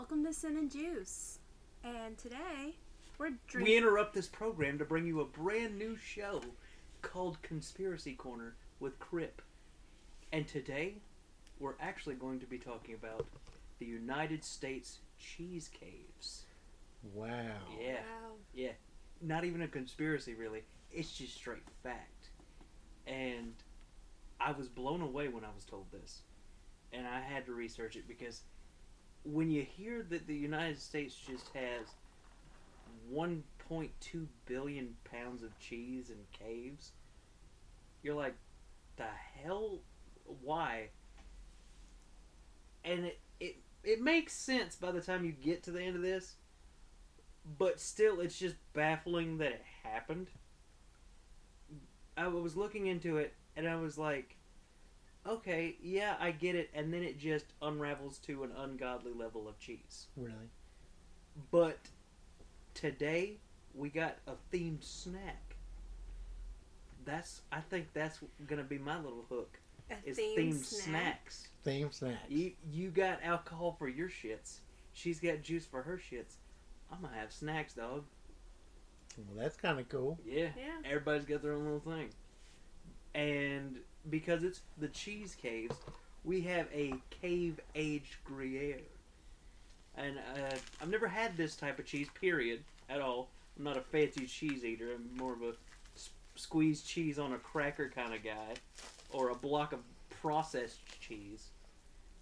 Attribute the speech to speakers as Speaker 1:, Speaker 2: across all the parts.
Speaker 1: Welcome to Sin and Juice. And today we're drinking.
Speaker 2: We interrupt this program to bring you a brand new show called Conspiracy Corner with Crip. And today, we're actually going to be talking about the United States cheese caves.
Speaker 3: Wow.
Speaker 2: Yeah,
Speaker 1: Wow.
Speaker 2: yeah. Not even a conspiracy, really. It's just straight fact. And I was blown away when I was told this. And I had to research it because when you hear that the United States just has 1.2 billion pounds of cheese in caves, you're like, the hell? Why? And it, it, it makes sense by the time you get to the end of this, but still, it's just baffling that it happened. I was looking into it and I was like, okay, yeah, I get it. And then it just unravels to an ungodly level of cheese.
Speaker 3: Really?
Speaker 2: But today we got a themed snack. That's I think that's gonna be my little hook.
Speaker 1: A
Speaker 2: Is
Speaker 1: themed
Speaker 2: themed
Speaker 1: snack.
Speaker 2: snacks.
Speaker 3: Theme snacks.
Speaker 2: You you got alcohol for your shits. She's got juice for her shits. I'm gonna have snacks, dog.
Speaker 3: Well, that's kind of cool.
Speaker 2: Yeah.
Speaker 1: Yeah.
Speaker 2: Everybody's got their own little thing. And because it's the cheese caves, we have a cave aged Gruyere. And uh, I've never had this type of cheese, period, at all. I'm not a fancy cheese eater. I'm more of a s- squeezed cheese on a cracker kind of guy, or a block of processed cheese.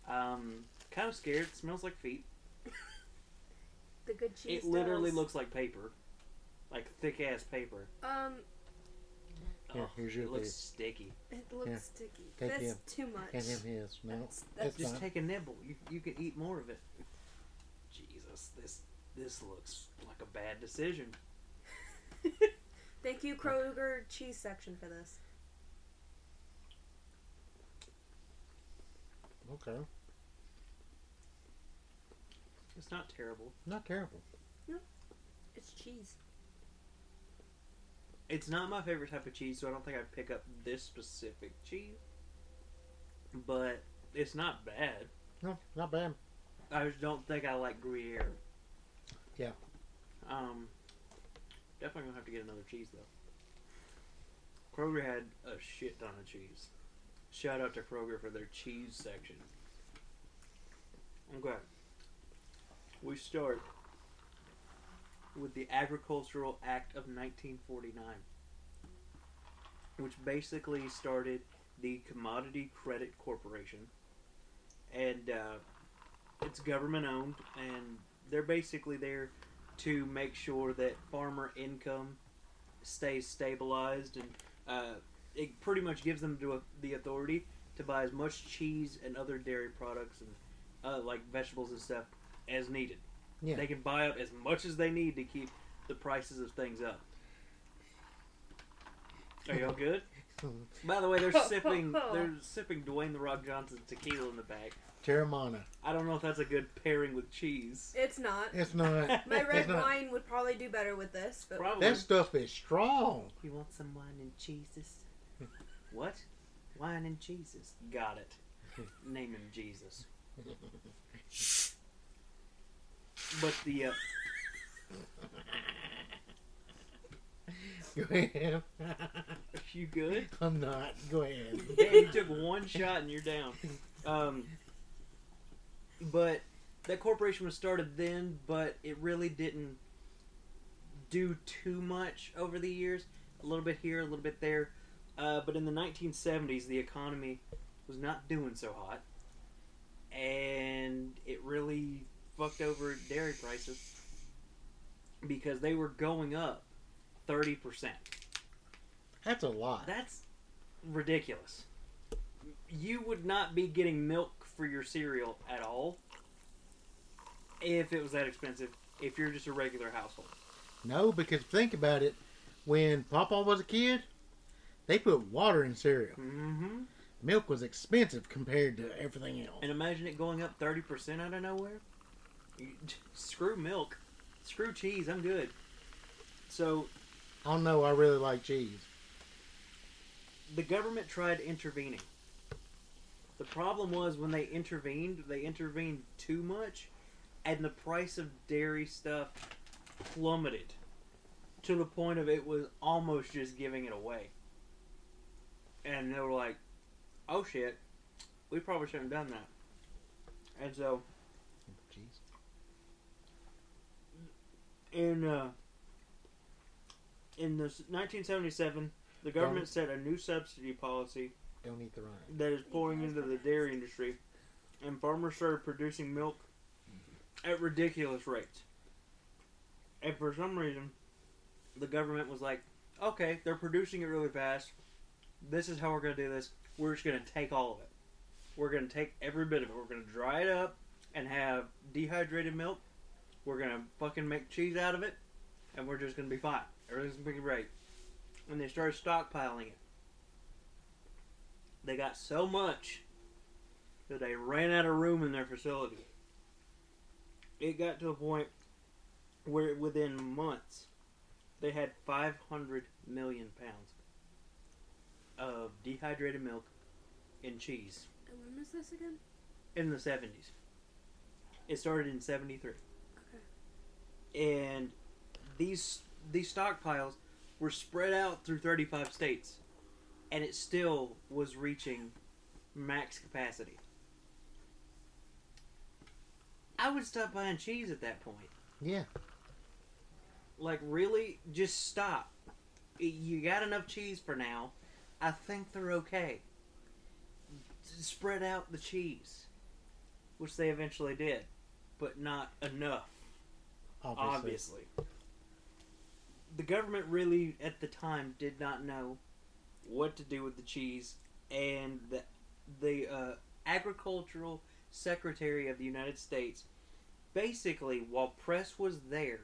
Speaker 2: Um, kind of scared. It smells like feet.
Speaker 1: The good cheese.
Speaker 2: it literally
Speaker 1: does.
Speaker 2: looks like paper, like thick ass paper.
Speaker 1: Um,
Speaker 3: Here,
Speaker 2: Ugh, oh,
Speaker 3: here's your
Speaker 2: it looks
Speaker 3: piece.
Speaker 2: sticky.
Speaker 1: it looks
Speaker 3: Yeah.
Speaker 1: sticky.
Speaker 3: Take
Speaker 1: That's
Speaker 3: him.
Speaker 1: too much.
Speaker 3: Hand him his. No,
Speaker 1: That's- that's-
Speaker 2: Just
Speaker 3: fine.
Speaker 2: take a nibble. You, you can eat more of it. Jesus, this this looks like a bad decision.
Speaker 1: Thank you, Kroger cheese section, for this.
Speaker 3: Okay.
Speaker 2: It's not terrible.
Speaker 3: Not terrible.
Speaker 1: No, it's cheese.
Speaker 2: It's not my favorite type of cheese, so I don't think I'd pick up this specific cheese. But it's not bad.
Speaker 3: No, not bad.
Speaker 2: I just don't think I like Gruyere.
Speaker 3: Yeah.
Speaker 2: Um, definitely gonna have to get another cheese though. Kroger had a shit ton of cheese. Shout out to Kroger for their cheese section. Okay. We start with the Agricultural Act of 1949, which basically started the Commodity Credit Corporation. And uh, it's government owned, and they're basically there to make sure that farmer income stays stabilized and uh, it pretty much gives them the authority to buy as much cheese and other dairy products and uh, like vegetables and stuff as needed.
Speaker 3: Yeah.
Speaker 2: They can buy up as much as they need to keep the prices of things up. Are y'all good? By the way, they're sipping they're sipping Dwayne the Rock Johnson tequila in the back.
Speaker 3: Teremana.
Speaker 2: I don't know if that's a good pairing with cheese.
Speaker 1: It's not.
Speaker 3: It's not.
Speaker 1: My red
Speaker 3: not.
Speaker 1: wine would probably do better with this, but
Speaker 2: Probably.
Speaker 3: That stuff is strong.
Speaker 2: You want some wine and cheeses? what? Wine and cheeses. Got it. Name him Jesus. But the uh,
Speaker 3: Go ahead.
Speaker 2: are you good?
Speaker 3: I'm not. Go ahead.
Speaker 2: Yeah, you took one shot and you're down. Um, but that corporation was started then, but it really didn't do too much over the years. A little bit here, a little bit there. Uh, but in the 1970s, the economy was not doing so hot, and it really fucked over dairy prices because they were going up 30%.
Speaker 3: That's a lot.
Speaker 2: That's ridiculous. You would not be getting milk for your cereal at all if it was that expensive. If you're just a regular household,
Speaker 3: No, because think about it. When Papa was a kid, they put water in cereal.
Speaker 2: mm-hmm.
Speaker 3: Milk was expensive compared to everything else.
Speaker 2: and imagine it going up thirty percent out of nowhere. Screw milk, screw cheese. I'm good. So
Speaker 3: I don't know. I really like cheese.
Speaker 2: the government tried intervening. The problem was when they intervened, they intervened too much, and the price of dairy stuff plummeted to the point of it was almost just giving it away. And they were like, "Oh shit, we probably shouldn't have done that." And so in uh, in the 1977, the government set a new subsidy policy
Speaker 3: Don't eat the rind.
Speaker 2: that is pouring into the dairy industry, and farmers started producing milk at ridiculous rates. And for some reason, the government was like, "Okay, they're producing it really fast. This is how we're going to do this. We're just going to take all of it. We're going to take every bit of it. We're going to dry it up and have dehydrated milk. We're to fucking make cheese out of it, and we're just to be fine. Everything's to be great." And they started stockpiling it they got so much that they ran out of room in their facility. It got to a point where within months they had 500 million pounds of dehydrated milk and cheese
Speaker 1: And when was this again?
Speaker 2: in the 70s. It started in 73. And these these stockpiles were spread out through 35 states and it still was reaching max capacity. I would stop buying cheese at that point.
Speaker 3: Yeah.
Speaker 2: Like, really? Just stop. You got enough cheese for now. I think they're okay. Spread out the cheese. Which they eventually did. But not enough,
Speaker 3: Obviously.
Speaker 2: obviously. The government really, at the time, did not know what to do with the cheese. And the, the uh, agricultural secretary of the United States, basically, while press was there,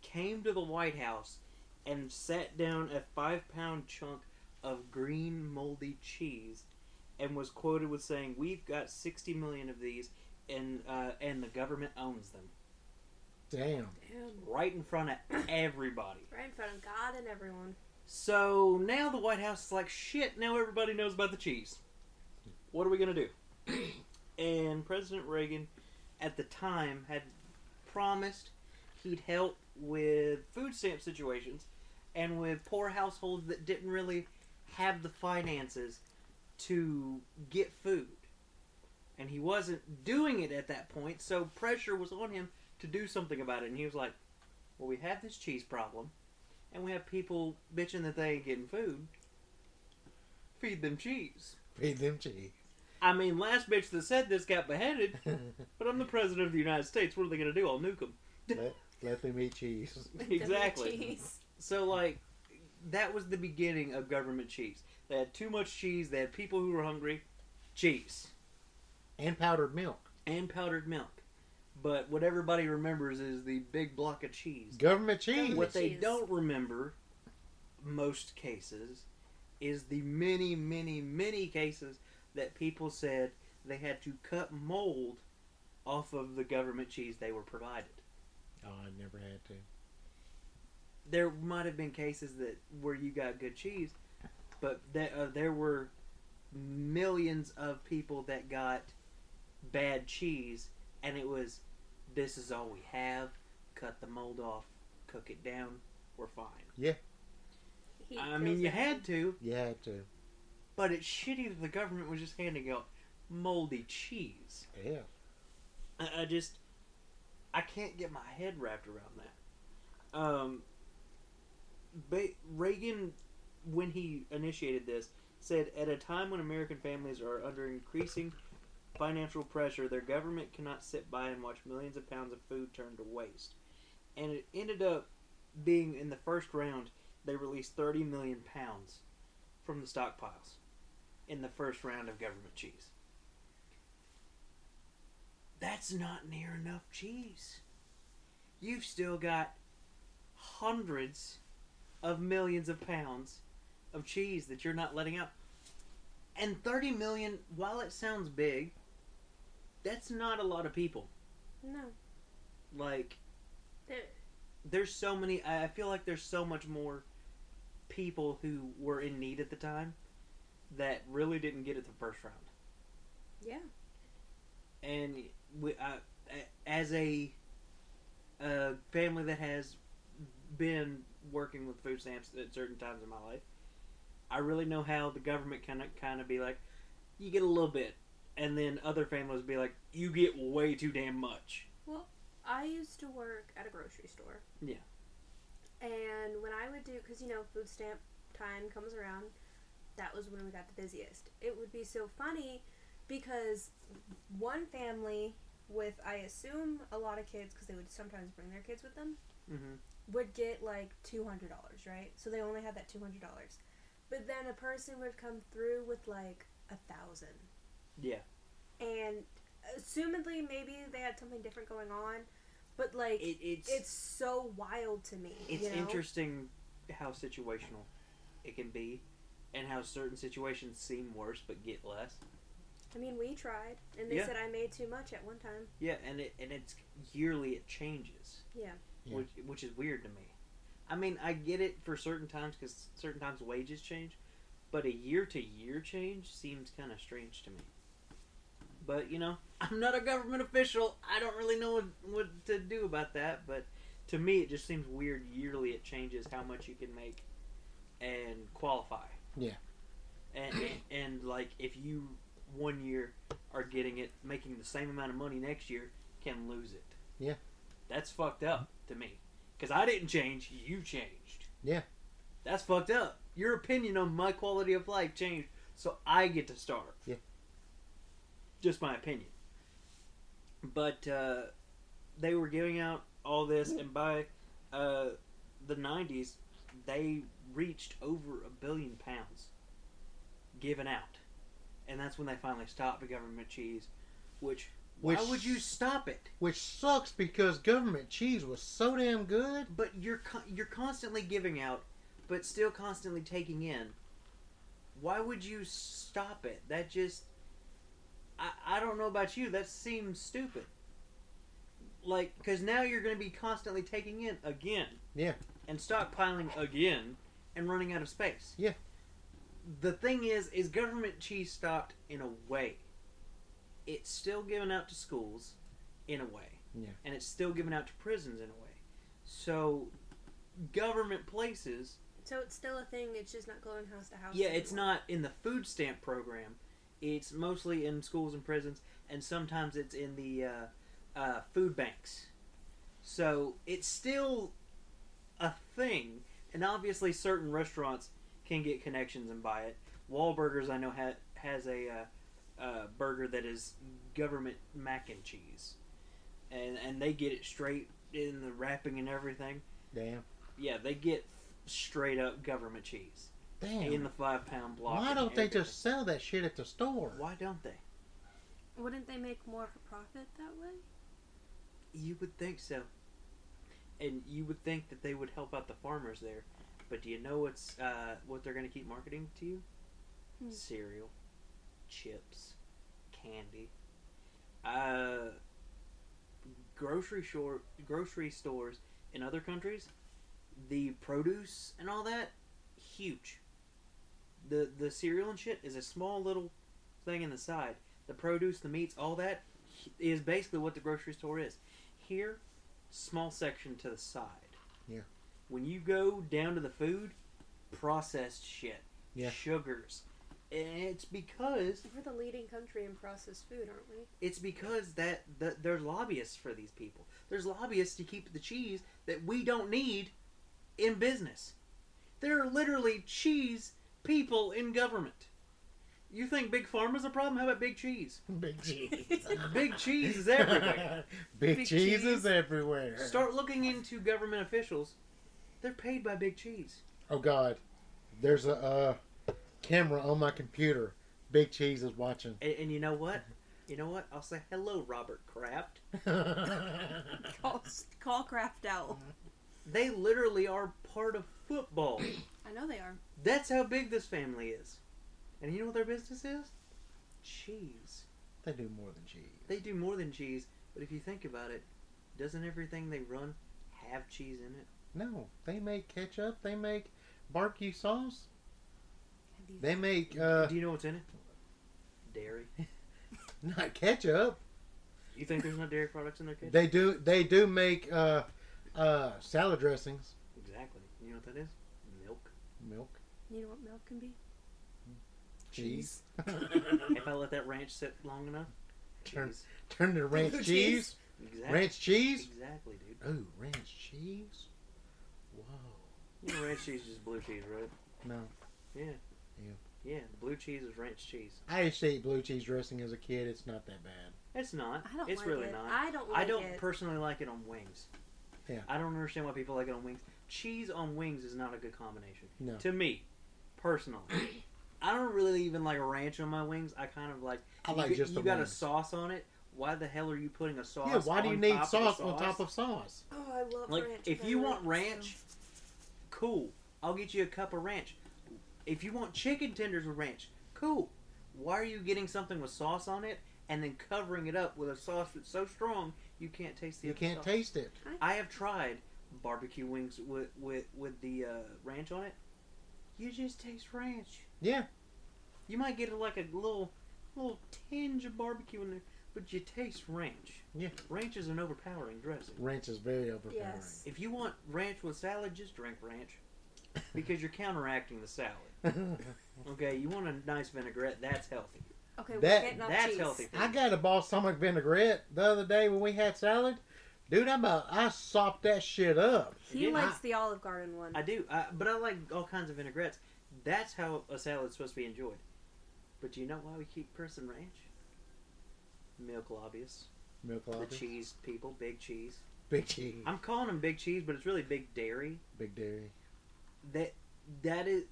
Speaker 2: came to the White House and sat down a five pound chunk of green moldy cheese and was quoted with saying, We've got 60 million of these and, uh, and the government owns them.
Speaker 3: Damn.
Speaker 1: Damn.
Speaker 2: Right in front of everybody.
Speaker 1: Right in front of God and everyone.
Speaker 2: So now the White House is like, shit, now everybody knows about the cheese. What are we going to do? and President Reagan, at the time, had promised he'd help with food stamp situations and with poor households that didn't really have the finances to get food. And he wasn't doing it at that point, so pressure was on him to do something about it. And he was like, well, we have this cheese problem and we have people bitching that they ain't getting food. Feed them cheese.
Speaker 3: Feed them cheese.
Speaker 2: I mean, last bitch that said this got beheaded, but I'm the president of the United States. What are they gonna do? I'll nuke them.
Speaker 3: let, let them eat cheese.
Speaker 2: exactly.
Speaker 1: Cheese.
Speaker 2: So like, that was the beginning of government cheese. They had too much cheese. They had people who were hungry. Cheese
Speaker 3: And powdered milk.
Speaker 2: and powdered milk. But what everybody remembers is the big block of cheese.
Speaker 3: Government cheese.
Speaker 1: Government
Speaker 2: What they don't remember, most cases, is the many, many, many cases that people said they had to cut mold off of the government cheese they were provided.
Speaker 3: Oh, I never had to.
Speaker 2: There might have been cases that where you got good cheese, but that, uh, there were millions of people that got bad cheese, and it was this is all we have. Cut the mold off, cook it down, we're fine.
Speaker 1: He
Speaker 2: I mean, you
Speaker 1: it.
Speaker 2: had to,
Speaker 3: You had to.
Speaker 2: but it's shitty that the government was just handing out moldy cheese.
Speaker 3: Yeah.
Speaker 2: I, I just, I can't get my head wrapped around that. Um, ba- Reagan, when he initiated this, said at a time when American families are under increasing financial pressure, their government cannot sit by and watch millions of pounds of food turn to waste. And it ended up being in the first round, they released 30 million pounds from the stockpiles in the first round of government cheese. That's not near enough cheese. You've still got hundreds of millions of pounds of cheese that you're not letting out. And 30 million, while it sounds big, that's not a lot of people.
Speaker 1: No.
Speaker 2: Like,
Speaker 1: There-
Speaker 2: there's so many, I feel like there's so much more people who were in need at the time that really didn't get it the first round.
Speaker 1: Yeah.
Speaker 2: and we, I, as a, a family that has been working with food stamps at certain times in my life, I really know how the government kind of kind of be like, you get a little bit, and then other families would be like, you get way too damn much.
Speaker 1: Well, I used to work at a grocery store.
Speaker 2: Yeah.
Speaker 1: And when I would do, because you know, food stamp time comes around, that was when we got the busiest. It would be so funny because one family with, I assume, a lot of kids, because they would sometimes bring their kids with them,
Speaker 2: Mm-hmm.
Speaker 1: would get like $200, right? So they only had that $200. But then a person would come through with like a thousand.
Speaker 2: Yeah.
Speaker 1: And assumedly, maybe they had something different going on. But like,
Speaker 2: It, it's
Speaker 1: it's so wild to me.
Speaker 2: it's
Speaker 1: you know?
Speaker 2: interesting how situational it can be, and how certain situations seem worse but get less.
Speaker 1: I mean, we tried, and they
Speaker 2: Yeah.
Speaker 1: said I made too much at one time.
Speaker 2: Yeah, and it and it's yearly it changes.
Speaker 1: Yeah.
Speaker 3: Yeah.
Speaker 2: which which is weird to me. I mean, I get it for certain times because certain times wages change, but a year to year change seems kind of strange to me. But you know, I'm not a government official. I don't really know what, what to do about that. But to me, it just seems weird. Yearly, it changes how much you can make and qualify.
Speaker 3: Yeah.
Speaker 2: And, and, and like if you one year are getting it, making the same amount of money next year, can lose it.
Speaker 3: Yeah.
Speaker 2: That's fucked up to me. Because I didn't change, you changed.
Speaker 3: Yeah.
Speaker 2: That's fucked up. Your opinion on my quality of life changed, so I get to start.
Speaker 3: Yeah.
Speaker 2: Just my opinion. But uh, they were giving out all this, and by uh, the 90s, they reached over a billion pounds given out. And that's when they finally stopped the government cheese, which,
Speaker 3: Which-
Speaker 2: why would you stop it?
Speaker 3: Which sucks because government cheese was so damn good.
Speaker 2: But you're con- you're constantly giving out, but still constantly taking in. Why would you stop it? That just I I don't know about you. That seems stupid. Like, because now you're going to be constantly taking in again.
Speaker 3: Yeah.
Speaker 2: And stockpiling again, and running out of space.
Speaker 3: Yeah.
Speaker 2: The thing is, is government cheese stopped in a way. It's still given out to schools, in a way.
Speaker 3: Yeah.
Speaker 2: And it's still given out to prisons in a way. So, government places
Speaker 1: So it's still a thing. It's just not going house to house.
Speaker 2: yeah, it's not in the food stamp program. It's mostly in schools and prisons, and sometimes it's in the uh, uh, food banks. So it's still a thing, and obviously certain restaurants can get connections and buy it. Wahlburgers, I know, ha- has a uh, uh, burger that is government mac and cheese, and and they get it straight in the wrapping and everything.
Speaker 3: Damn.
Speaker 2: Yeah, they get straight up government cheese
Speaker 3: Damn.
Speaker 2: in the five pound block.
Speaker 3: Why don't they just sell that shit at the store?
Speaker 2: Why don't they?
Speaker 1: Wouldn't they make more profit that way?
Speaker 2: You would think so, and you would think that they would help out the farmers there. But do you know what's uh, what they're going to keep marketing to you?
Speaker 1: Hmm.
Speaker 2: Cereal, chips, candy. Uh, grocery store grocery stores in other countries, the produce and all that, huge. The the cereal and shit is a small little thing in the side. The produce, the meats, all that is basically what the grocery store is. Here, small section to the side.
Speaker 3: Yeah.
Speaker 2: When you go down to the food, processed shit,
Speaker 3: Yeah.
Speaker 2: sugars, and it's because
Speaker 1: We're the leading country in processed food, aren't we?
Speaker 2: it's because that the, there's lobbyists for these people. There's lobbyists to keep the cheese that we don't need in business. There are literally cheese people in government. You think big pharma's a problem? How about big cheese?
Speaker 3: Big cheese.
Speaker 2: Big cheese is everywhere.
Speaker 3: Big,
Speaker 1: Big
Speaker 3: cheese,
Speaker 1: cheese.
Speaker 3: is everywhere.
Speaker 2: Start looking into government officials. They're paid by big cheese.
Speaker 3: Oh God, there's a uh, camera on my computer. Big cheese is watching.
Speaker 2: And, and you know what? You know what? I'll say hello, Robert Kraft.
Speaker 1: Call, call Kraft out.
Speaker 2: They literally are part of football.
Speaker 1: I know they are.
Speaker 2: That's how big this family is. And you know what their business is? Cheese.
Speaker 3: they do more than cheese.
Speaker 2: They do more than cheese, but if you think about it, doesn't everything they run have cheese in it?
Speaker 3: No, they make ketchup. They make barbecue sauce.
Speaker 1: Have
Speaker 3: They make uh,
Speaker 2: do you know what's in it? Dairy.
Speaker 3: not ketchup.
Speaker 2: You think there's no dairy products in their kitchen?
Speaker 3: They do. They do make uh, uh, salad dressings.
Speaker 2: exactly. You know what that is? Milk.
Speaker 3: Milk,
Speaker 1: You know what milk can be? Hmm.
Speaker 3: cheese.
Speaker 2: if I let that ranch sit long enough,
Speaker 3: Turn-
Speaker 2: cheese.
Speaker 3: Turn to ranch cheese.
Speaker 1: cheese.
Speaker 2: Exactly.
Speaker 3: Ranch cheese.
Speaker 2: Exactly, dude.
Speaker 3: Ooh, ranch cheese. Whoa.
Speaker 2: You know ranch cheese is blue cheese, right?
Speaker 3: No,
Speaker 2: Yeah.
Speaker 3: Yeah.
Speaker 2: Yeah, blue cheese is ranch cheese.
Speaker 3: I used to eat blue cheese dressing as a kid. It's not that bad.
Speaker 2: It's not.
Speaker 1: I don't
Speaker 2: it's
Speaker 1: like
Speaker 2: really
Speaker 1: it.
Speaker 2: not.
Speaker 1: I don't like
Speaker 2: I don't
Speaker 1: it.
Speaker 2: personally like it on wings.
Speaker 3: Yeah.
Speaker 2: I don't understand why people like it on wings. Cheese on wings is not a good combination.
Speaker 3: No.
Speaker 2: To me, personally. I don't really even like ranch on my wings. I kind of like.
Speaker 3: I like
Speaker 2: get-
Speaker 3: just
Speaker 2: You
Speaker 3: the
Speaker 2: got a sauce on it. Why the hell are you putting a sauce?
Speaker 3: Yeah, why do you
Speaker 2: on
Speaker 3: need
Speaker 2: top of
Speaker 3: sauce on top of sauce?
Speaker 1: oh, I love
Speaker 2: Like,
Speaker 1: ranch.
Speaker 2: if you want
Speaker 1: like
Speaker 2: ranch, cool. I'll get you a cup of ranch. If you want chicken tenders with ranch, cool. Why are you getting something with sauce on it and then covering it up with a sauce that's so strong you can't taste the
Speaker 3: You
Speaker 2: other
Speaker 3: can't
Speaker 2: sauce?
Speaker 3: taste it.
Speaker 2: I have tried barbecue wings with with with the uh, ranch on it. You just taste ranch.
Speaker 3: Yeah.
Speaker 2: You might get like a little little tinge of barbecue in there, but you taste ranch.
Speaker 3: Yeah.
Speaker 2: Ranch is an overpowering dressing.
Speaker 3: Ranch is very overpowering.
Speaker 1: Yes.
Speaker 2: If you want ranch with salad, just drink ranch. Because you're counteracting the salad. Okay, you want a nice vinaigrette, that's healthy.
Speaker 1: Okay, we're
Speaker 3: That-
Speaker 1: getting off
Speaker 2: that's
Speaker 1: cheese.
Speaker 2: healthy.
Speaker 3: I got a balsamic vinaigrette the other day when we had salad. Dude, I'm about I sopped that shit up.
Speaker 1: He
Speaker 2: Yeah.
Speaker 1: likes the Olive Garden one.
Speaker 2: I do, I, but I like all kinds of vinaigrettes. That's how a salad's supposed to be enjoyed. But do you know why we keep pressing ranch? Milk lobbyists,
Speaker 3: Milk lobbyists.
Speaker 2: the
Speaker 3: lobster.
Speaker 2: cheese people, big cheese.
Speaker 3: Big cheese.
Speaker 2: I'm calling them big cheese, but it's really big dairy.
Speaker 3: Big dairy.
Speaker 2: that that is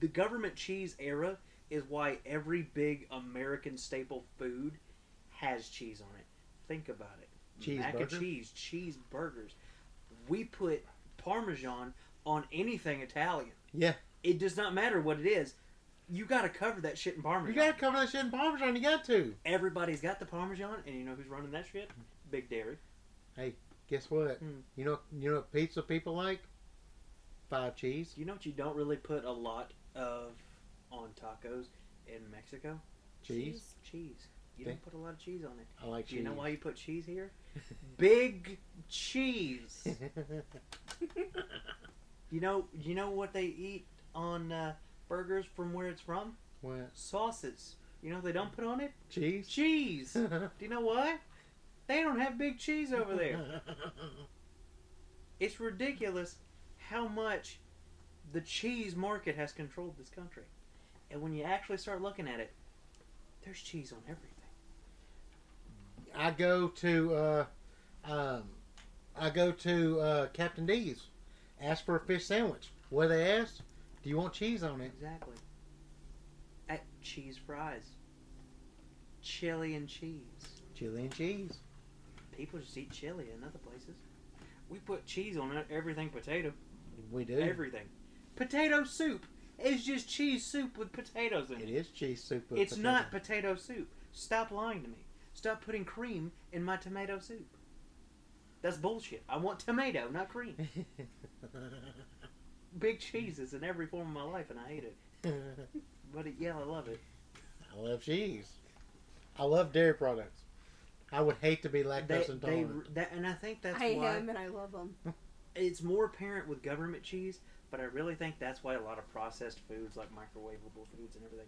Speaker 2: the government cheese era is why every big American staple food has cheese on it. Think about it. Mac and cheese, cheese burgers. We put Parmesan on anything Italian.
Speaker 3: Yeah.
Speaker 2: It does not matter what it is. You got to cover that shit in Parmesan.
Speaker 3: You gotta cover that shit in Parmesan. You got to.
Speaker 2: Everybody's got the Parmesan, and you know who's running that shit? Big Dairy.
Speaker 3: Hey, guess what?
Speaker 2: Hmm.
Speaker 3: You know. You know what pizza people like? Five cheese.
Speaker 2: You know what you don't really put a lot of on tacos in Mexico?
Speaker 3: Cheese.
Speaker 2: Cheese. You don't put a lot of cheese on it.
Speaker 3: I like
Speaker 2: Do
Speaker 3: cheese.
Speaker 2: you know why you put cheese here? Big cheese. You know, you know what they eat on uh, burgers from where it's from?
Speaker 3: what?
Speaker 2: Sauces. You know what they don't put on it?
Speaker 3: Cheese.
Speaker 2: Cheese. Do you know why? They don't have big cheese over there. It's ridiculous how much the cheese market has controlled this country. And when you actually start looking at it, there's cheese on everything.
Speaker 3: I go to uh, um, I go to uh, Captain D's, ask for a fish sandwich. What do they ask? Do you want cheese on it?
Speaker 2: Exactly. At cheese fries. Chili and cheese.
Speaker 3: Chili and cheese.
Speaker 2: People just eat chili in other places. We put cheese on it, everything potato.
Speaker 3: We do.
Speaker 2: Everything. Potato soup is just cheese soup with potatoes in
Speaker 3: It
Speaker 2: it.
Speaker 3: is cheese soup. with
Speaker 2: It's
Speaker 3: potato.
Speaker 2: not potato soup. Stop lying to me. Stop putting cream in my tomato soup. That's bullshit. I want tomato, not cream. Big cheese is in every form of my life, and I hate it. But it, yeah, I love it.
Speaker 3: I love cheese. I love dairy products. I would hate to be
Speaker 2: They,
Speaker 3: lactose
Speaker 2: they,
Speaker 3: intolerant.
Speaker 2: that, and I think that's why.
Speaker 1: I
Speaker 2: why
Speaker 1: am, and I love them.
Speaker 2: it's more apparent with government cheese. But I really think that's why a lot of processed foods, like microwavable foods and everything,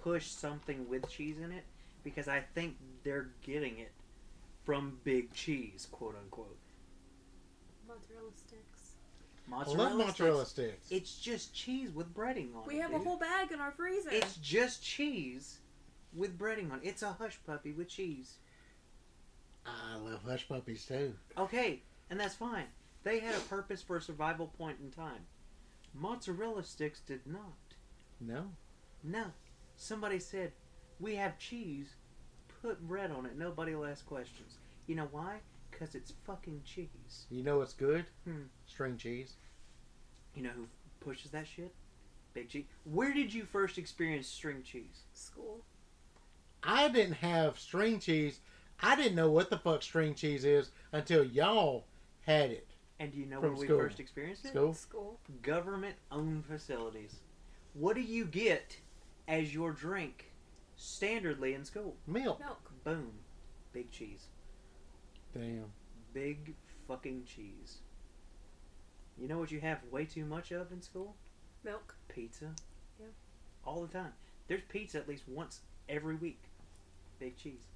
Speaker 2: push something with cheese in it because I think they're getting it from big cheese, quote unquote.
Speaker 1: Mozzarella sticks.
Speaker 3: I
Speaker 2: Mozzarella,
Speaker 3: love mozzarella
Speaker 2: sticks.
Speaker 3: sticks.
Speaker 2: It's just cheese with breading on
Speaker 1: We
Speaker 2: it.
Speaker 1: have a
Speaker 2: dude.
Speaker 1: whole bag in our freezer.
Speaker 2: It's just cheese with breading on it. It's a hush puppy with cheese.
Speaker 3: I love hush puppies too.
Speaker 2: Okay, and that's fine. They had a purpose for a survival point in time. Mozzarella sticks did not.
Speaker 3: No.
Speaker 2: No. Somebody said, We have cheese, put bread on it, nobody will ask questions. You know why? Because it's fucking cheese.
Speaker 3: You know what's good?
Speaker 2: Hmm.
Speaker 3: String cheese.
Speaker 2: You know who pushes that shit? Big cheese. Where did you first experience string cheese?
Speaker 1: School.
Speaker 3: I didn't have string cheese. I didn't know what the fuck string cheese is until y'all had it.
Speaker 2: And do you know
Speaker 3: From
Speaker 2: where
Speaker 3: school.
Speaker 2: we first experienced it?
Speaker 3: School.
Speaker 1: School.
Speaker 2: Government owned facilities. What do you get as your drink standardly in school?
Speaker 3: Milk.
Speaker 1: Milk.
Speaker 2: Boom. Big cheese.
Speaker 3: Damn.
Speaker 2: Big fucking cheese. You know what you have way too much of in school?
Speaker 1: Milk.
Speaker 2: Pizza.
Speaker 1: Yeah.
Speaker 2: All the time. There's pizza at least once every week. Big cheese.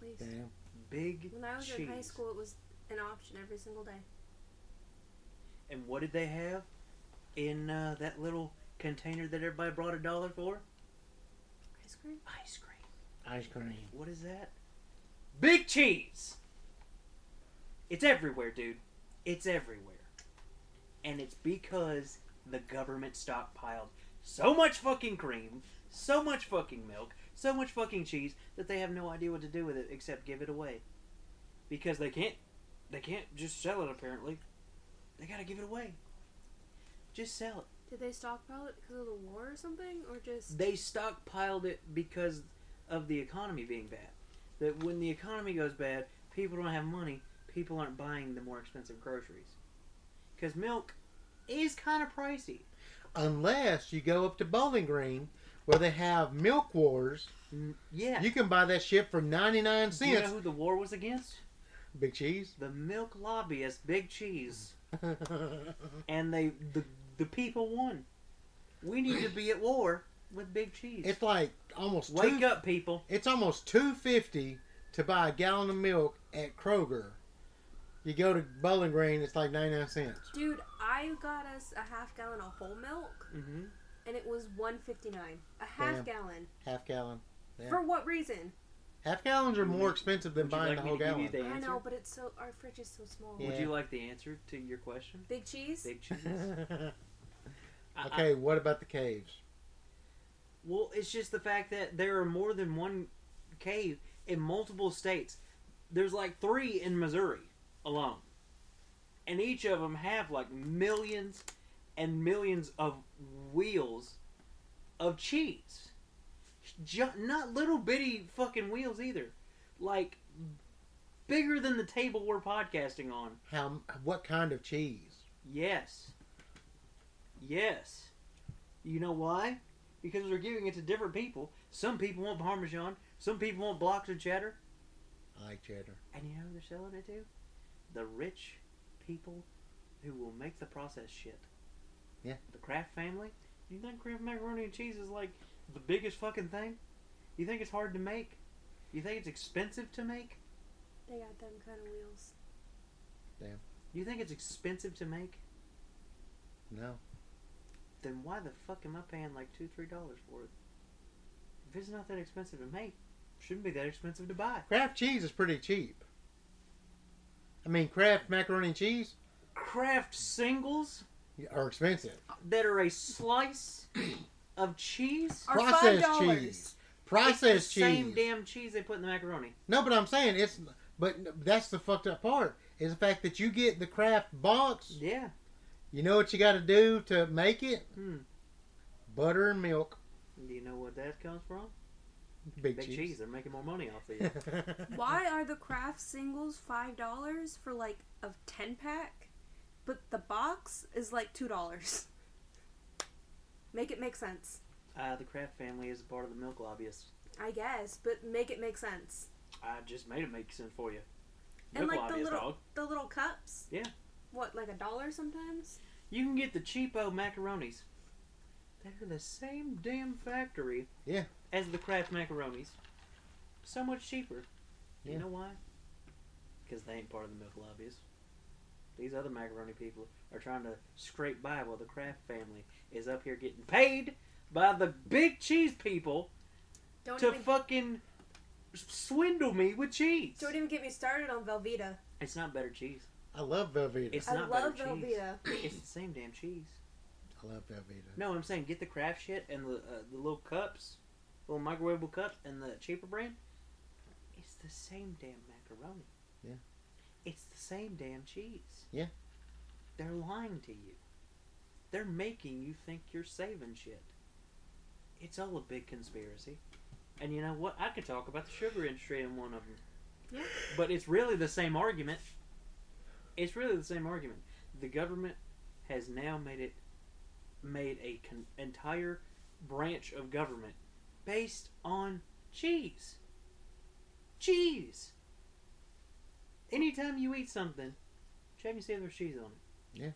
Speaker 1: At least.
Speaker 3: Damn.
Speaker 2: Big
Speaker 1: When I was
Speaker 2: cheese.
Speaker 1: in high school, it was an option every single day.
Speaker 2: And what did they have in uh, that little container that everybody brought a dollar for?
Speaker 1: Ice cream.
Speaker 2: Ice cream.
Speaker 3: Ice cream.
Speaker 2: What is that? Big cheese. It's everywhere, dude. It's everywhere. And it's because the government stockpiled so much fucking cream, so much fucking milk, so much fucking cheese that they have no idea what to do with it except give it away. Because they can't they can't just sell it apparently. They got to give it away. Just sell it.
Speaker 1: Did they stockpile it because of the war or something, or just?
Speaker 2: They stockpiled it because of the economy being bad. That when the economy goes bad, people don't have money. People aren't buying the more expensive groceries. Because milk is kind of pricey.
Speaker 3: Unless you go up to Bowling Green where they have Milk Wars.
Speaker 2: Mm, Yeah.
Speaker 3: You can buy that shit for 99
Speaker 2: Do you know
Speaker 3: cents.
Speaker 2: who the war was against?
Speaker 3: Big cheese.
Speaker 2: The milk lobbyist, Big Cheese. And they the the people won. We need to be at war with Big Cheese.
Speaker 3: it's like almost
Speaker 2: Wake
Speaker 3: two,
Speaker 2: up, people.
Speaker 3: It's almost 250 to buy a gallon of milk at Kroger. You go to Bowling Green, it's like 99 cents.
Speaker 1: Dude, I got us a half gallon of whole milk,
Speaker 2: hmm
Speaker 1: and it was one fifty nine. A half
Speaker 3: Damn.
Speaker 1: gallon.
Speaker 3: Half gallon. Yeah.
Speaker 1: For what reason?
Speaker 3: Half gallons are more expensive than
Speaker 2: Would you
Speaker 3: buying
Speaker 2: like
Speaker 3: the
Speaker 2: me
Speaker 3: whole
Speaker 2: to give
Speaker 3: gallon.
Speaker 2: the
Speaker 1: I
Speaker 2: answer?
Speaker 1: know, but it's so our fridge is so small.
Speaker 3: Yeah.
Speaker 2: Would you like the answer to your question?
Speaker 1: Big cheese.
Speaker 2: Big Cheese. I- I-
Speaker 3: okay, what about the caves?
Speaker 2: Well, it's just the fact that there are more than one cave in multiple states. There's like three in Missouri alone. And each of them have like millions and millions of wheels of cheese. Ju- not little bitty fucking wheels either. Like bigger than the table we're podcasting on.
Speaker 3: How? What kind of cheese?
Speaker 2: Yes. Yes. You know why? Because they're giving it to different people. Some people want Parmesan. Some people want blocks of cheddar.
Speaker 3: I like cheddar.
Speaker 2: And you know who they're selling it to? The rich people who will make the process shit.
Speaker 3: Yeah.
Speaker 2: The Kraft family. You think Kraft macaroni and cheese is like the biggest fucking thing? You think it's hard to make? You think it's expensive to make?
Speaker 1: They got them kind of wheels. Damn.
Speaker 2: You think it's expensive to make?
Speaker 3: No.
Speaker 2: then why the fuck am I paying like two, three dollars for it? If it's not that expensive to make, shouldn't be that expensive to buy.
Speaker 3: Kraft cheese is pretty cheap. I mean, Kraft macaroni and cheese
Speaker 2: Kraft singles
Speaker 3: are expensive.
Speaker 2: that are a slice of cheese.
Speaker 1: Are
Speaker 3: Processed
Speaker 1: $5.
Speaker 3: cheese.
Speaker 2: It's
Speaker 3: Processed
Speaker 2: the same damn cheese they put in the macaroni.
Speaker 3: No, but I'm saying it's. But that's the fucked up part is the fact that you get the Kraft box.
Speaker 2: Yeah.
Speaker 3: You know what you got to do to make it?
Speaker 2: Hmm.
Speaker 3: Butter and milk.
Speaker 2: Do you know what that comes from?
Speaker 3: Big,
Speaker 2: Big cheese.
Speaker 3: cheese.
Speaker 2: They're making more money off of you.
Speaker 1: Why are the Kraft singles five dollars for like a ten pack, but the box is like two dollars? Make it make sense.
Speaker 2: uh, the Kraft family is a part of the milk lobbyists.
Speaker 1: I guess, but make it make sense.
Speaker 2: I just made it make sense for you.
Speaker 1: And
Speaker 2: Milk
Speaker 1: like the little
Speaker 2: dog.
Speaker 1: the little cups.
Speaker 2: Yeah.
Speaker 1: What, like a dollar sometimes?
Speaker 2: You can get the cheapo macaronis. They're the same damn factory.
Speaker 3: Yeah.
Speaker 2: As the Kraft macaronis. So much cheaper.
Speaker 3: Yeah.
Speaker 2: You know why? Because they ain't part of the milk lobbyists. These other macaroni people are trying to scrape by while the Kraft family is up here getting paid by the big cheese people
Speaker 1: Don't
Speaker 2: to
Speaker 1: even
Speaker 2: fucking swindle me with cheese.
Speaker 1: don't even get me started on Velveeta.
Speaker 2: It's not better cheese.
Speaker 3: I love Velveeta.
Speaker 2: It's
Speaker 1: I
Speaker 2: not
Speaker 1: love
Speaker 2: better cheese.
Speaker 1: Velveeta.
Speaker 2: It's the same damn cheese.
Speaker 3: I love Velveeta.
Speaker 2: No, I'm saying get the Kraft shit and the uh, the little cups, little microwavable cups, and the cheaper brand. It's the same damn macaroni.
Speaker 3: Yeah.
Speaker 2: It's the same damn cheese.
Speaker 3: Yeah.
Speaker 2: They're lying to you. They're making you think you're saving shit. It's all a big conspiracy. And you know what? I could talk about the sugar industry in one of them.
Speaker 1: Yeah.
Speaker 2: But it's really the same argument. It's really the same argument. The government has now made it made a con- entire branch of government based on cheese. Cheese. Anytime you eat something, check and see if there's cheese on it.
Speaker 3: Yeah.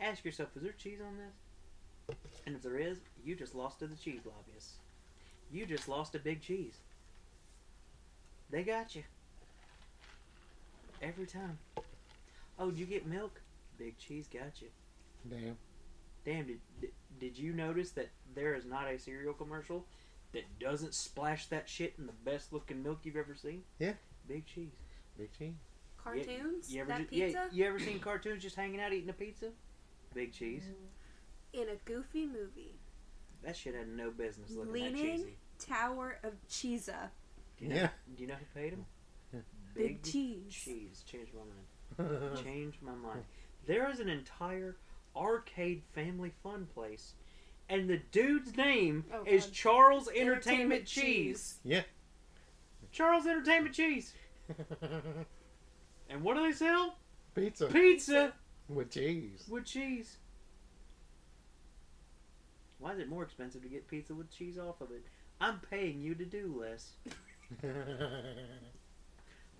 Speaker 2: Ask yourself, is there cheese on this? And if there is, you just lost to the cheese lobbyists. You just lost a big cheese. They got you. Every time. Oh, did you get milk? Big cheese got you.
Speaker 3: Damn.
Speaker 2: Damn, did, did, did you notice that there is not a cereal commercial that doesn't splash that shit in the best looking milk you've ever seen?
Speaker 3: Yeah.
Speaker 2: Big cheese.
Speaker 3: Big cheese.
Speaker 1: Cartoons?
Speaker 2: You ever
Speaker 1: that
Speaker 2: ju- yeah,
Speaker 1: pizza?
Speaker 2: you ever seen cartoons just hanging out eating a pizza? Big cheese. Mm.
Speaker 1: In a goofy movie.
Speaker 2: That shit had no business looking that
Speaker 1: Leaning
Speaker 2: cheesy.
Speaker 1: Tower of Cheesa.
Speaker 2: Do you know,
Speaker 3: Yeah.
Speaker 2: Do you know who paid him?
Speaker 3: Yeah.
Speaker 1: Big cheese.
Speaker 2: cheese. Changed my mind. Changed my mind. There is an entire arcade family fun place, and the dude's name
Speaker 1: Oh,
Speaker 2: is
Speaker 1: God.
Speaker 2: Charles Entertainment, Cheese.
Speaker 3: Yeah.
Speaker 2: Charles Entertainment Cheese. And what do they sell?
Speaker 3: Pizza
Speaker 2: Pizza
Speaker 3: with cheese.
Speaker 2: with cheese. Why is it more expensive to get pizza with cheese off of it? I'm paying you to do less.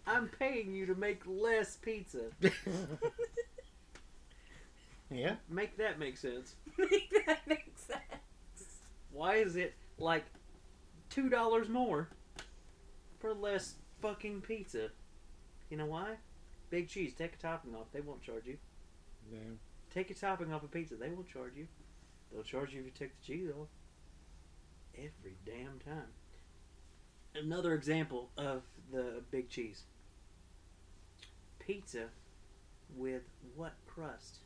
Speaker 2: I'm paying you to make less pizza.
Speaker 3: yeah.
Speaker 2: Make that make sense.
Speaker 1: Make that make sense.
Speaker 2: Why is it like two dollars more for less fucking pizza? You know why? Big cheese. Take a topping off. They won't charge you.
Speaker 3: Damn.
Speaker 2: Take a topping off a pizza. They won't charge you. They'll charge you if you take the cheese off. Every damn time. Another example of the big cheese. Pizza with what crust?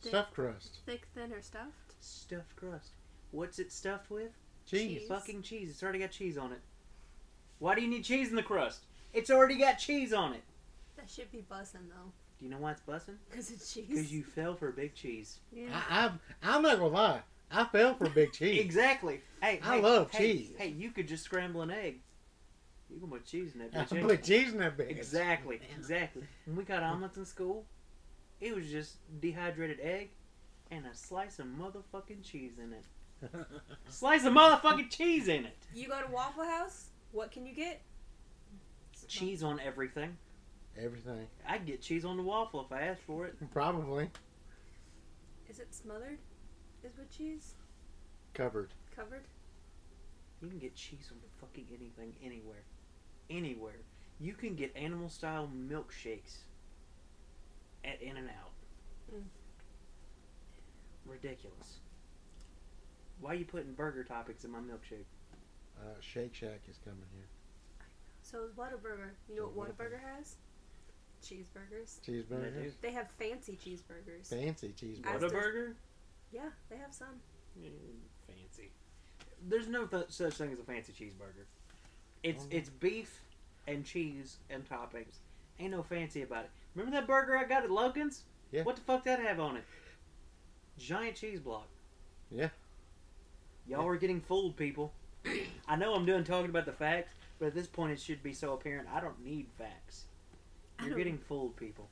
Speaker 3: Stuffed crust.
Speaker 1: Thick, thin, or stuffed?
Speaker 2: Stuffed crust. What's it stuffed with?
Speaker 3: Cheese.
Speaker 1: Cheese.
Speaker 2: Fucking cheese. It's already got cheese on it. Why do you need cheese in the crust? It's already got cheese on it.
Speaker 1: That should be bussing though.
Speaker 2: Do you know why it's bussing?
Speaker 1: Because it's cheese.
Speaker 2: Because you fell for big cheese.
Speaker 1: Yeah.
Speaker 3: I, I'm, I'm not gonna lie. I fell for big cheese.
Speaker 2: Exactly. Hey,
Speaker 3: I
Speaker 2: hey,
Speaker 3: love
Speaker 2: hey,
Speaker 3: cheese.
Speaker 2: Hey, you could just scramble an egg. You can put cheese in that
Speaker 3: I
Speaker 2: bitch. ain't
Speaker 3: put cheese in that bitch.
Speaker 2: Exactly. Exactly. When we got omelets in school, it was just dehydrated egg and a slice of motherfucking cheese in it. Slice of motherfucking cheese in it.
Speaker 1: You go to Waffle House, what can you get?
Speaker 2: Cheese on everything.
Speaker 3: Everything.
Speaker 2: I'd get cheese on the waffle if I asked for it.
Speaker 3: Probably
Speaker 1: Is it smothered? Is with cheese?
Speaker 3: covered.
Speaker 1: Covered?
Speaker 2: You can get cheese on fucking anything, anywhere. Anywhere. You can get animal style milkshakes at In N Out.
Speaker 1: Mm.
Speaker 2: Ridiculous. Why are you putting burger toppings in my milkshake?
Speaker 3: Uh, Shake Shack is coming here.
Speaker 1: So is Whataburger. You know what
Speaker 3: Whataburger.
Speaker 1: Whataburger has? Cheeseburgers.
Speaker 3: Cheeseburgers.
Speaker 1: They have fancy cheeseburgers.
Speaker 3: Fancy cheeseburgers.
Speaker 2: What a burger?
Speaker 1: Yeah, they have some.
Speaker 2: Mm, fancy. There's no th- such thing as a fancy cheeseburger. It's
Speaker 3: Oh.
Speaker 2: it's beef and cheese and toppings. Ain't no fancy about it. Remember that burger I got at Logan's?
Speaker 3: Yeah.
Speaker 2: What the fuck did that have on it? Giant cheese block.
Speaker 3: Yeah.
Speaker 2: Y'all are getting fooled, people. I know I'm doing talking about the facts, but at this point it should be so apparent I don't need facts.
Speaker 1: I
Speaker 2: You're getting fooled, people.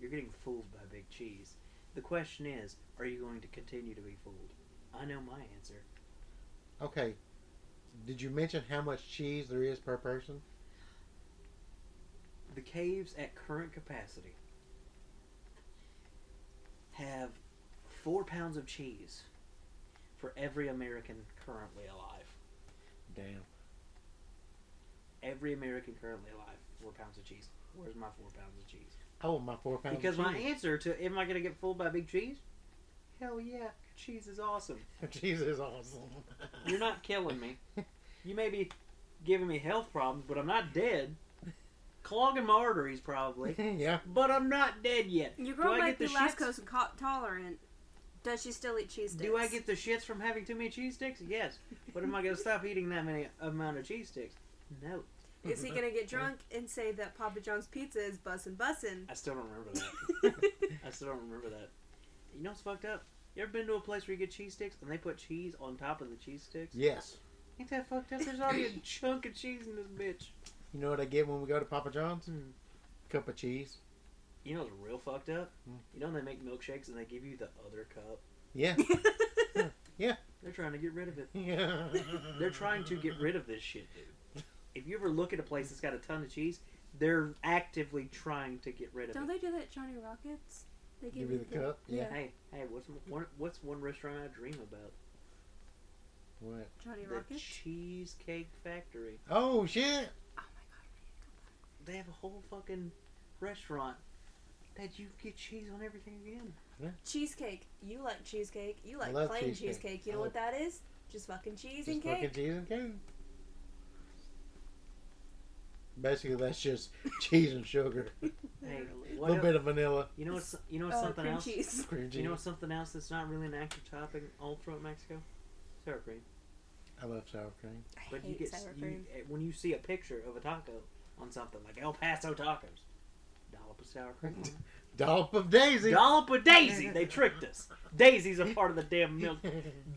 Speaker 2: You're getting fooled by big cheese. The question is, are you going to continue to be fooled? I know my answer.
Speaker 3: Okay. Did you mention how much cheese there is per person?
Speaker 2: The caves at current capacity have four pounds of cheese for every American currently alive.
Speaker 3: Damn.
Speaker 2: Every American currently alive, four pounds of cheese. Where's my four pounds of cheese?
Speaker 3: Oh, my four pounds.
Speaker 2: Because
Speaker 3: of
Speaker 2: my answer to am I going to get fooled by big cheese? Hell yeah, cheese is awesome.
Speaker 3: cheese is awesome.
Speaker 2: You're not killing me. You may be giving me health problems, but I'm not dead. Clogging my arteries probably,
Speaker 3: yeah.
Speaker 2: but I'm not dead yet.
Speaker 1: Your
Speaker 2: Do
Speaker 1: girl
Speaker 2: I
Speaker 1: might
Speaker 2: get
Speaker 1: be
Speaker 2: the shits?
Speaker 1: lactose co- tolerant. Does she still eat cheese sticks?
Speaker 2: Do I get the shits from having too many cheese sticks? Yes. But am I going to stop eating that many amount of cheese sticks? No.
Speaker 1: Is he gonna get drunk and say that Papa John's pizza is bussin' bussin'?
Speaker 2: I still don't remember that. I still don't remember that. You know what's fucked up? You ever been to a place where you get cheese sticks and they put cheese on top of the cheese sticks?
Speaker 3: Yes.
Speaker 2: Ain't that fucked up? There's already a chunk of cheese in this bitch.
Speaker 3: You know what I get when we go to Papa John's? Cup of cheese.
Speaker 2: You know what's real fucked up?
Speaker 3: Hmm.
Speaker 2: You know when they make milkshakes and they give you the other cup?
Speaker 3: Yeah. yeah.
Speaker 2: They're trying to get rid of it.
Speaker 3: yeah.
Speaker 2: They're trying to get rid of this shit, dude. If you ever look at a place that's got a ton of cheese, They're actively trying to get rid of it.
Speaker 1: Don't they do that at Johnny Rockets? They
Speaker 3: Give you the cup. Yeah.
Speaker 2: Hey, hey, what's one, what's one restaurant I dream about?
Speaker 3: What?
Speaker 1: Johnny
Speaker 2: The
Speaker 1: Rockets.
Speaker 2: Cheesecake Factory.
Speaker 3: Oh shit!
Speaker 1: Oh my god.
Speaker 2: They have a whole fucking restaurant that you get cheese on everything again.
Speaker 1: Cheesecake. You like cheesecake. You like plain
Speaker 3: cheesecake.
Speaker 1: cheesecake. You know
Speaker 3: I
Speaker 1: what that is? Just fucking cheese
Speaker 3: Just
Speaker 1: and
Speaker 3: fucking cheese and cake. Basically, that's just cheese and sugar,
Speaker 2: Hey,
Speaker 3: a little bit of vanilla,
Speaker 2: you know what's you know what's
Speaker 1: Uh,
Speaker 2: something
Speaker 1: cream
Speaker 2: else?
Speaker 1: cheese.
Speaker 3: cream cheese.
Speaker 2: You know what's something else that's not really an active topping all throughout Mexico? Sour cream.
Speaker 3: I love sour cream.
Speaker 1: I
Speaker 2: But you
Speaker 1: hate
Speaker 2: get
Speaker 1: sour
Speaker 2: you,
Speaker 1: cream.
Speaker 2: eh, when you see a picture of a taco on something like El Paso tacos, dollop of sour cream.
Speaker 3: Dollop of daisy.
Speaker 2: Dollop of Daisy. They tricked us. Daisy's a part of the damn milk.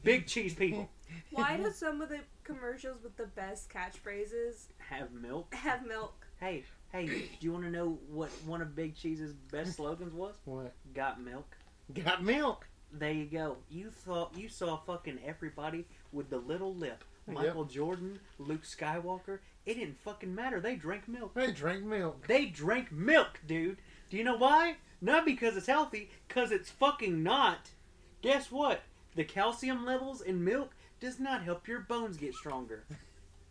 Speaker 2: Big cheese people
Speaker 1: Why do some of the commercials with the best catchphrases
Speaker 2: have milk.
Speaker 1: have milk?
Speaker 2: Hey, hey, do you want to know what one of Big Cheese's best slogans was?
Speaker 3: What?
Speaker 2: Got milk.
Speaker 3: Got milk.
Speaker 2: There you go. You thought you saw fucking everybody with the little lip.
Speaker 3: Yep.
Speaker 2: Michael Jordan, Luke Skywalker. It didn't fucking matter. They drank milk.
Speaker 3: They drink milk.
Speaker 2: They drank milk, dude. Do you know why? Not because it's healthy, because it's fucking not. Guess what? The calcium levels in milk does not help your bones get stronger.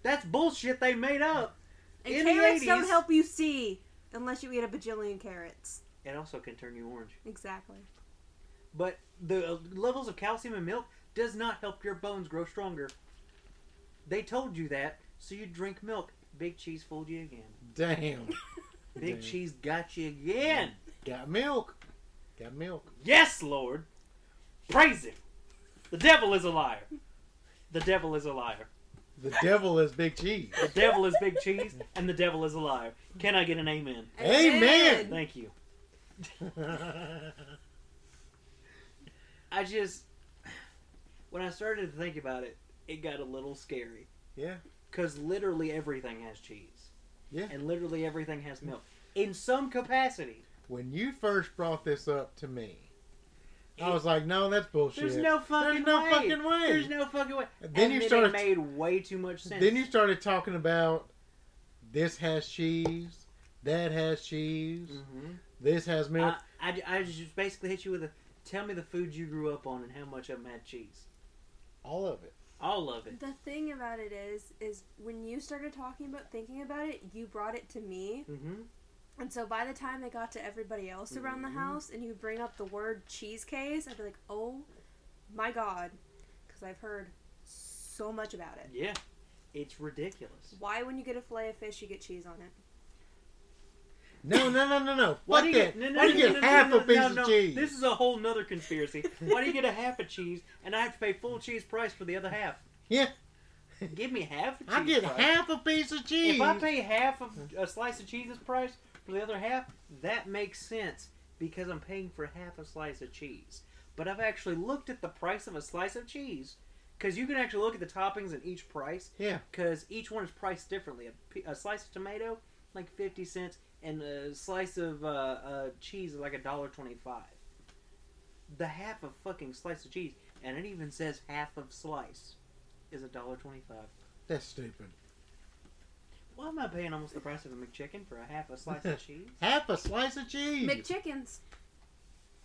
Speaker 2: That's bullshit they made up.
Speaker 1: And
Speaker 2: In the
Speaker 1: carrots don't help you see unless you eat a bajillion carrots.
Speaker 2: It also can turn you orange.
Speaker 1: Exactly.
Speaker 2: But the uh, levels of calcium in milk does not help your bones grow stronger. They told you that, so you drink milk. Big cheese fooled you again.
Speaker 3: Damn.
Speaker 2: Big
Speaker 3: Damn.
Speaker 2: cheese got you again.
Speaker 3: Got milk. Got milk.
Speaker 2: Yes, Lord. Praise him. The devil is a liar. The devil is a liar.
Speaker 3: The devil is big cheese.
Speaker 2: The devil is big cheese, and the devil is a liar. Can I get an amen?
Speaker 3: Amen.
Speaker 2: Thank you. I just, when I started to think about it, it got a little scary.
Speaker 3: Yeah.
Speaker 2: Because literally everything has cheese.
Speaker 3: Yeah.
Speaker 2: And literally everything has milk. In some capacity.
Speaker 3: when you first brought this up to me, I was like, "No, that's bullshit."
Speaker 2: There's no fucking
Speaker 3: There's no
Speaker 2: way.
Speaker 3: fucking way.
Speaker 2: There's no fucking way.
Speaker 3: Then
Speaker 2: and
Speaker 3: you
Speaker 2: then
Speaker 3: started-
Speaker 2: it made way too much sense.
Speaker 3: Then you started talking about this has cheese, that has cheese,
Speaker 2: hmm
Speaker 3: this has milk.
Speaker 2: I, I, I just basically hit you with a tell me the food you grew up on and how much of them had cheese.
Speaker 3: all of it.
Speaker 2: All of it.
Speaker 1: The thing about it is, is when you started talking about thinking about it, you brought it to me,
Speaker 2: Mm-hmm.
Speaker 1: And so by the time they got to everybody else around the
Speaker 2: Mhm.
Speaker 1: house, and you bring up the word cheese caves, I'd be like, oh my god, because I've heard so much about it.
Speaker 2: Yeah. It's ridiculous.
Speaker 1: Why, when you get a fillet of fish, you get cheese on it?
Speaker 3: No, no, no, no, no.
Speaker 2: Why
Speaker 3: Fuck
Speaker 2: do you get, no, no,
Speaker 3: Why do you
Speaker 2: no,
Speaker 3: get
Speaker 2: no,
Speaker 3: half
Speaker 2: no,
Speaker 3: a piece
Speaker 2: no,
Speaker 3: of cheese?
Speaker 2: This is a whole nother conspiracy. Why do you get a half of cheese and I have to pay full cheese price for the other half?
Speaker 3: Yeah.
Speaker 2: Give me half a cheese
Speaker 3: I get
Speaker 2: price.
Speaker 3: half a piece of cheese.
Speaker 2: If I pay half of a slice of cheese's price for the other half, that makes sense because I'm paying for half a slice of cheese. But I've actually looked at the price of a slice of cheese because you can actually look at the toppings and each price
Speaker 3: yeah,
Speaker 2: because each one is priced differently. A slice of tomato, like 50 cents, and a slice of uh, uh, cheese is like a dollar twenty-five. The half of fucking slice of cheese, and it even says half of slice, is a dollar twenty-five.
Speaker 3: that's stupid.
Speaker 2: Why am I paying almost the price of a McChicken for a half a slice of cheese?
Speaker 3: Half a slice of cheese.
Speaker 1: McChickens.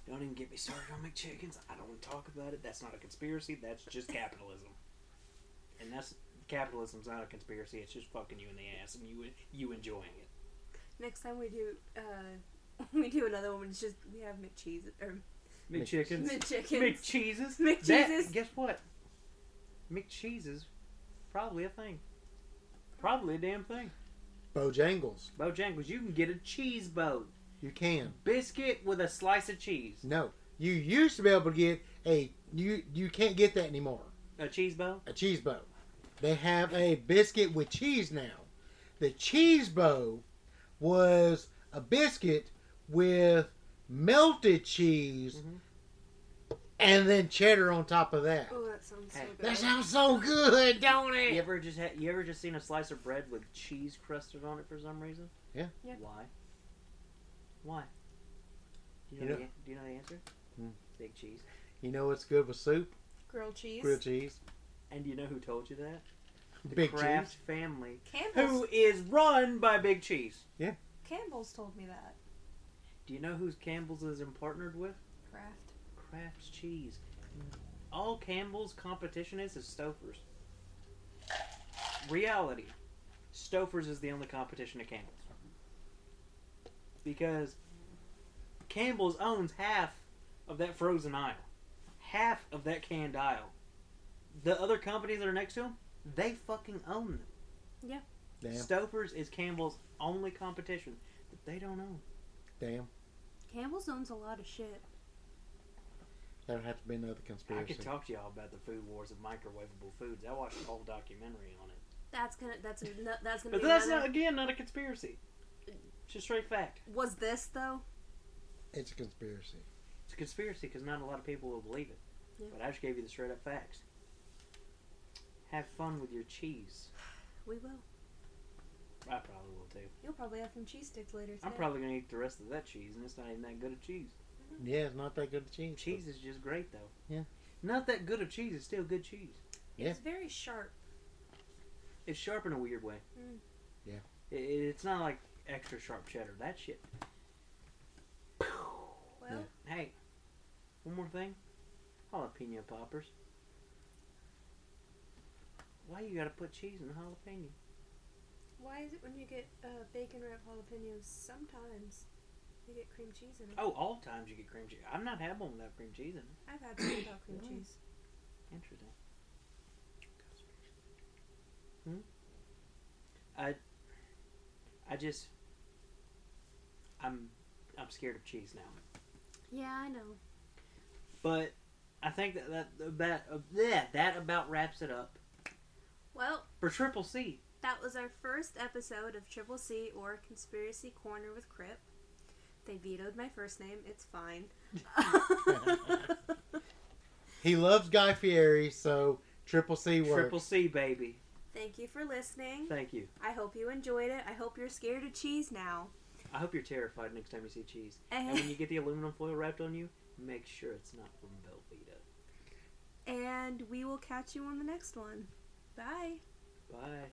Speaker 2: Don't even get me started on McChickens. I don't want to talk about it. That's not a conspiracy. That's just capitalism. And that's capitalism's not a conspiracy. It's just fucking you in the ass and you you enjoying it.
Speaker 1: Next time we do, uh, we do another one. It's just we have McCheese or
Speaker 2: McChickens,
Speaker 1: McChickens.
Speaker 2: McCheeses,
Speaker 1: McCheeses.
Speaker 2: That, guess what? McCheeses, probably a thing. Probably a damn thing.
Speaker 3: Bojangles.
Speaker 2: Bojangles, you can get a cheese boat
Speaker 3: You can.
Speaker 2: biscuit with a slice of cheese.
Speaker 3: No. You used to be able to get a you you can't get that anymore.
Speaker 2: A cheese bow.
Speaker 3: A cheese bow. They have a biscuit with cheese now. The cheese bow was a biscuit with melted cheese
Speaker 2: Mhm.
Speaker 3: and then cheddar on top of that.
Speaker 1: Oh, that sounds so
Speaker 3: That sounds so good, don't it?
Speaker 2: You ever just had, you ever just seen a slice of bread with cheese crusted on it for some reason?
Speaker 3: Yeah.
Speaker 1: Yeah.
Speaker 2: Why? Why? Do you
Speaker 3: You
Speaker 2: know,
Speaker 3: know-
Speaker 2: the, do you know the answer?
Speaker 3: Hmm.
Speaker 2: Big cheese.
Speaker 3: You know what's good with soup?
Speaker 1: Grilled cheese.
Speaker 3: Grilled cheese.
Speaker 2: And do you know who told you that? The
Speaker 3: Big
Speaker 2: Kraft
Speaker 3: cheese.
Speaker 2: family,
Speaker 1: Campbell's.
Speaker 2: who is run by Big Cheese. Yeah.
Speaker 1: Campbell's told me that.
Speaker 2: Do you know who's Campbell's is partnered with?
Speaker 1: Kraft.
Speaker 2: Kraft's cheese. All Campbell's competition is is Stouffer's. Reality. Stouffer's is the only competition to Campbell's. Because Campbell's owns half of that frozen aisle. Half of that canned aisle. The other companies that are next to them, they fucking own them. Yeah.
Speaker 3: Damn.
Speaker 2: Stouffer's is Campbell's only competition that they don't own.
Speaker 3: Damn.
Speaker 1: Campbell's owns a lot of shit.
Speaker 3: That would have to be another conspiracy.
Speaker 2: I
Speaker 3: conspiracy.
Speaker 2: could talk to y'all about the food wars of microwavable foods. I watched a whole documentary on it.
Speaker 1: That's gonna. That's a, no, that's gonna
Speaker 2: But
Speaker 1: be
Speaker 2: that's
Speaker 1: another.
Speaker 2: not again not a conspiracy. It's just straight fact.
Speaker 1: Was this though?
Speaker 3: It's a conspiracy.
Speaker 2: It's a conspiracy because not a lot of people will believe it.
Speaker 1: Yeah.
Speaker 2: But I just gave you the straight up facts. Have fun with your cheese.
Speaker 1: We will.
Speaker 2: I probably will too.
Speaker 1: You'll probably have some cheese sticks later today.
Speaker 2: I'm probably gonna eat the rest of that cheese, and it's not even that good of cheese.
Speaker 3: Yeah, it's not that good of cheese.
Speaker 2: Cheese is just great though.
Speaker 3: Yeah.
Speaker 2: Not that good of cheese. It's still good cheese.
Speaker 3: Yeah.
Speaker 1: It's very sharp.
Speaker 2: It's sharp in a weird way.
Speaker 1: Mm.
Speaker 3: Yeah.
Speaker 2: It, it's not like extra sharp cheddar. That shit.
Speaker 1: Well,
Speaker 2: Hey, one more thing. Jalapeno poppers. Why you gotta put cheese in jalapeno?
Speaker 1: why is it when you get uh, bacon wrapped jalapenos, sometimes you get cream cheese in it?
Speaker 2: Oh, all times you get cream cheese. I'm not having one without cream cheese in it.
Speaker 1: I've had some without cream
Speaker 3: Really?
Speaker 1: cheese.
Speaker 2: Interesting. Hmm? I, I just, I'm, I'm scared of cheese now.
Speaker 1: Yeah, I know.
Speaker 2: But I think that that that uh, yeah, that about wraps it up
Speaker 1: Well,
Speaker 2: for Triple C.
Speaker 1: that was our first episode of Triple C or Conspiracy Corner with Crip. They vetoed my first name. It's fine.
Speaker 3: He loves Guy Fieri, so Triple C works.
Speaker 2: Triple C, baby.
Speaker 1: Thank you for listening.
Speaker 2: Thank you.
Speaker 1: I hope you enjoyed it. I hope you're scared of cheese now.
Speaker 2: I hope you're terrified next time you see cheese. And eh. when you get the aluminum foil wrapped on you, make sure it's not from Velveeta.
Speaker 1: and we will catch you on the next one. Bye.
Speaker 2: Bye.